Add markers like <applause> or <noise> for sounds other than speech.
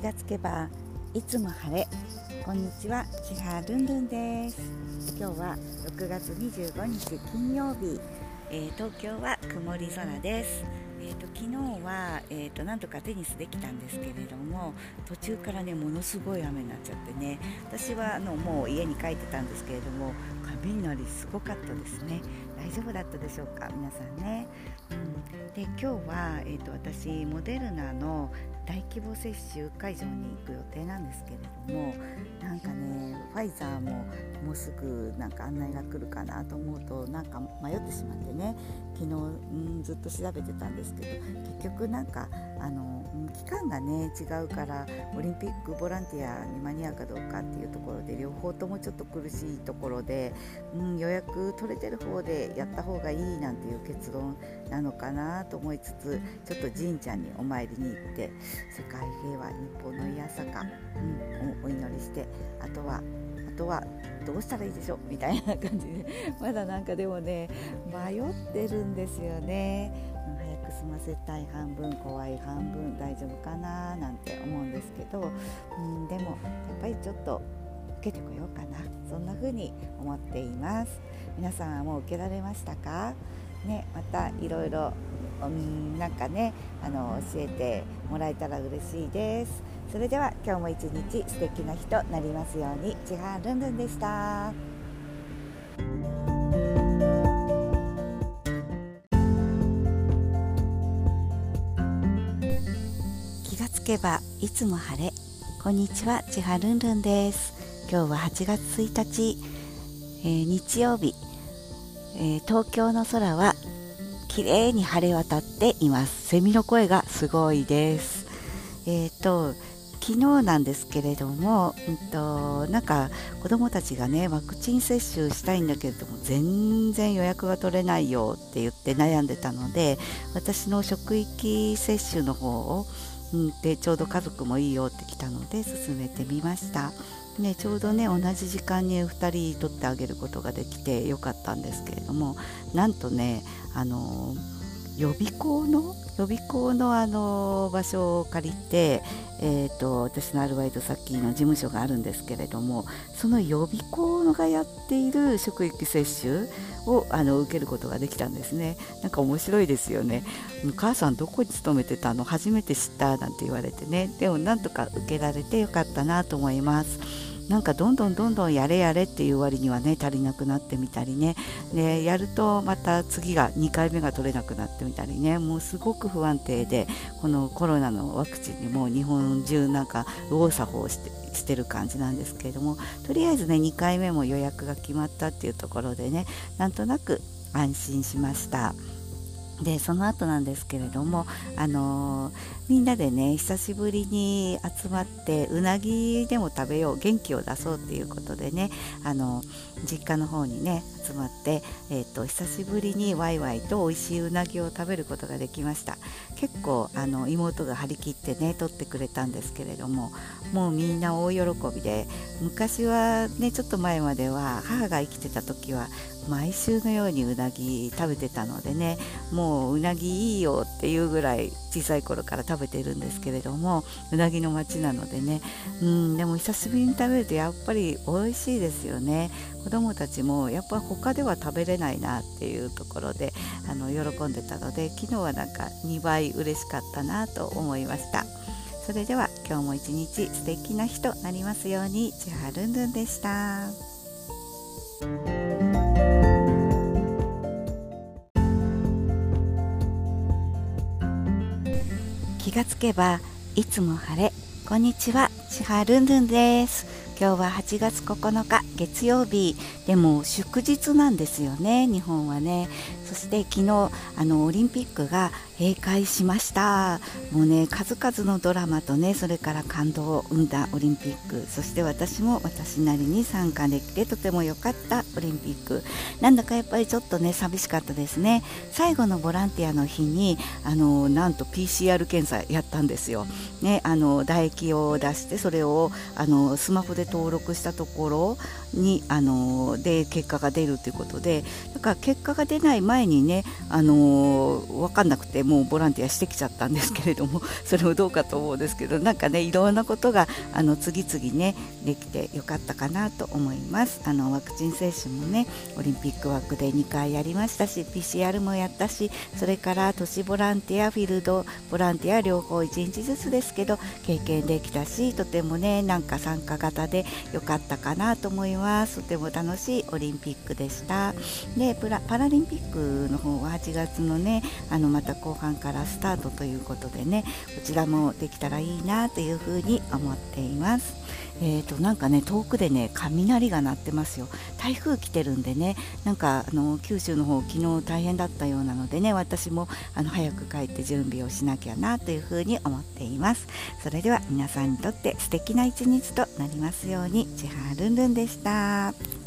気がつけばいつも晴れ。こんにちは千葉ルンルンです。今日は6月25日金曜日、えー、東京は曇り空です。えーと、昨日は、えーと、なんとかテニスできたんですけれども途中からねものすごい雨になっちゃってね。私はあのもう家に帰ってたんですけれども雷すごかったですね。大丈夫だったでしょうか？皆さんね、うん、で今日は、えーと私モデルナの大規模接種会場に行く予定なんですけれどもなんかねファイザーももうすぐなんか案内が来るかなと思うとなんか迷ってしまってね昨日、ん、ずっと調べてたんですけど結局なんかあの期間がね違うからオリンピックボランティアに間に合うかどうかっていうところで両方ともちょっと苦しいところで、うん、予約取れてる方でやった方がいいなんていう結論なのかなと思いつつちょっと神社にお参りに行って世界平和日本の癒さか、うん、お祈りしてあとはあとはどうしたらいいでしょう？みたいな感じでまだなんかでもね迷ってるんですよね。早く済ませたい半分怖い半分大丈夫かな？なんて思うんですけど、うん、でもやっぱりちょっと受けてこようかな。そんな風に思っています。皆さんはもう受けられましたか？ねまたいろいろなんかねあの教えてもらえたら嬉しいです。それでは今日も一日素敵な日となりますように千葉ルンルンでした。気がつけばいつも晴れ。こんにちは千葉ルンルンです。今日は8月1日、えー、日曜日、えー、東京の空は綺麗に晴れ渡っていますセミの声がすごいですえっ、ー、と昨日なんですけれども、うんと、なんか子どもたちがねワクチン接種したいんだけれども全然予約が取れないよって言って悩んでたので私の職域接種の方を、うん、でちょうど家族もいいよって来たので進めてみました。ね、ちょうどね同じ時間に2人撮ってあげることができてよかったんですけれどもなんとねあの予備校の予備校のあの場所を借りて、えーと、私のアルバイト先の事務所があるんですけれどもその予備校がやっている職域接種をあの受けることができたんですね。なんか面白いですよね母さんどこに勤めてたの？初めて知ったなんて言われてね。でもなんとか受けられてよかったなと思います。なんかどんどんどんどんやれやれっていう割にはね足りなくなってみたりねでやるとまた次が2回目が取れなくなってみたりねもうすごく不安定でこのコロナのワクチンにも日本中なんか右往左往してしてる感じなんですけれどもとりあえずね2回目も予約が決まったっていうところでねなんとなく安心しました。でその後なんですけれども、あのー、みんなでね久しぶりに集まってうなぎでも食べよう元気を出そうっていうことでね、あのー、実家の方にね集まって、えーと、久しぶりにワイワイと美味しいうなぎを食べることができました。結構あの妹が張り切ってね取ってくれたんですけれどももうみんな大喜びで昔はねちょっと前までは母が生きてた時は毎週のようにうなぎ食べてたのでねもううなぎいいよっていうぐらい小さい頃から食べてるんですけれどもうなぎの町なのでねうんでも久しぶりに食べるとやっぱり美味しいですよね子供たちもやっぱ他では食べれないなっていうところであの喜んでたので昨日はなんか2倍嬉しかったなと思いましたそれでは今日も一日素敵な日となりますように千葉ルンルンでした。気がつけばいつも晴れ。こんにちは。千葉ルンルンです。今日は8月9日。月曜日。でも祝日なんですよね日本はね。そして昨日あのオリンピックが閉会しました。もうね数々のドラマとねそれから感動を生んだオリンピック。そして私も私なりに参加できてとても良かったオリンピック。なんだかやっぱりちょっとね寂しかったですね。最後のボランティアの日にあのなんと PCR 検査やったんですよ。ねあの唾液を出してそれをあのスマホで登録したところにあので結果が出るということでだから結果が出ない前にねあの分かんなくてもうボランティアしてきちゃったんですけれども <laughs> それもどうかと思うんですけどなんかねいろんなことがあの次々ねできてよかったかなと思います。あのワクチン接種もねオリンピック枠で2回やりましたし PCR もやったしそれから都市ボランティアフィールドボランティア両方1日ずつですけど経験できたしとてもねなんか参加型で良かったかなと思います。とても楽しいオリンピックでした。でパラリンピックの方は8月のねあのまた後半からスタートということでねこちらもできたらいいなというふうに思っています。えーと、なんかね遠くでね雷が鳴ってますよ台風来てるんでねなんかあの九州の方昨日大変だったようなのでね私もあの早く帰って準備をしなきゃなというふうに思っていますそれでは皆さんにとって素敵な一日となりますようにちはるんるんでした。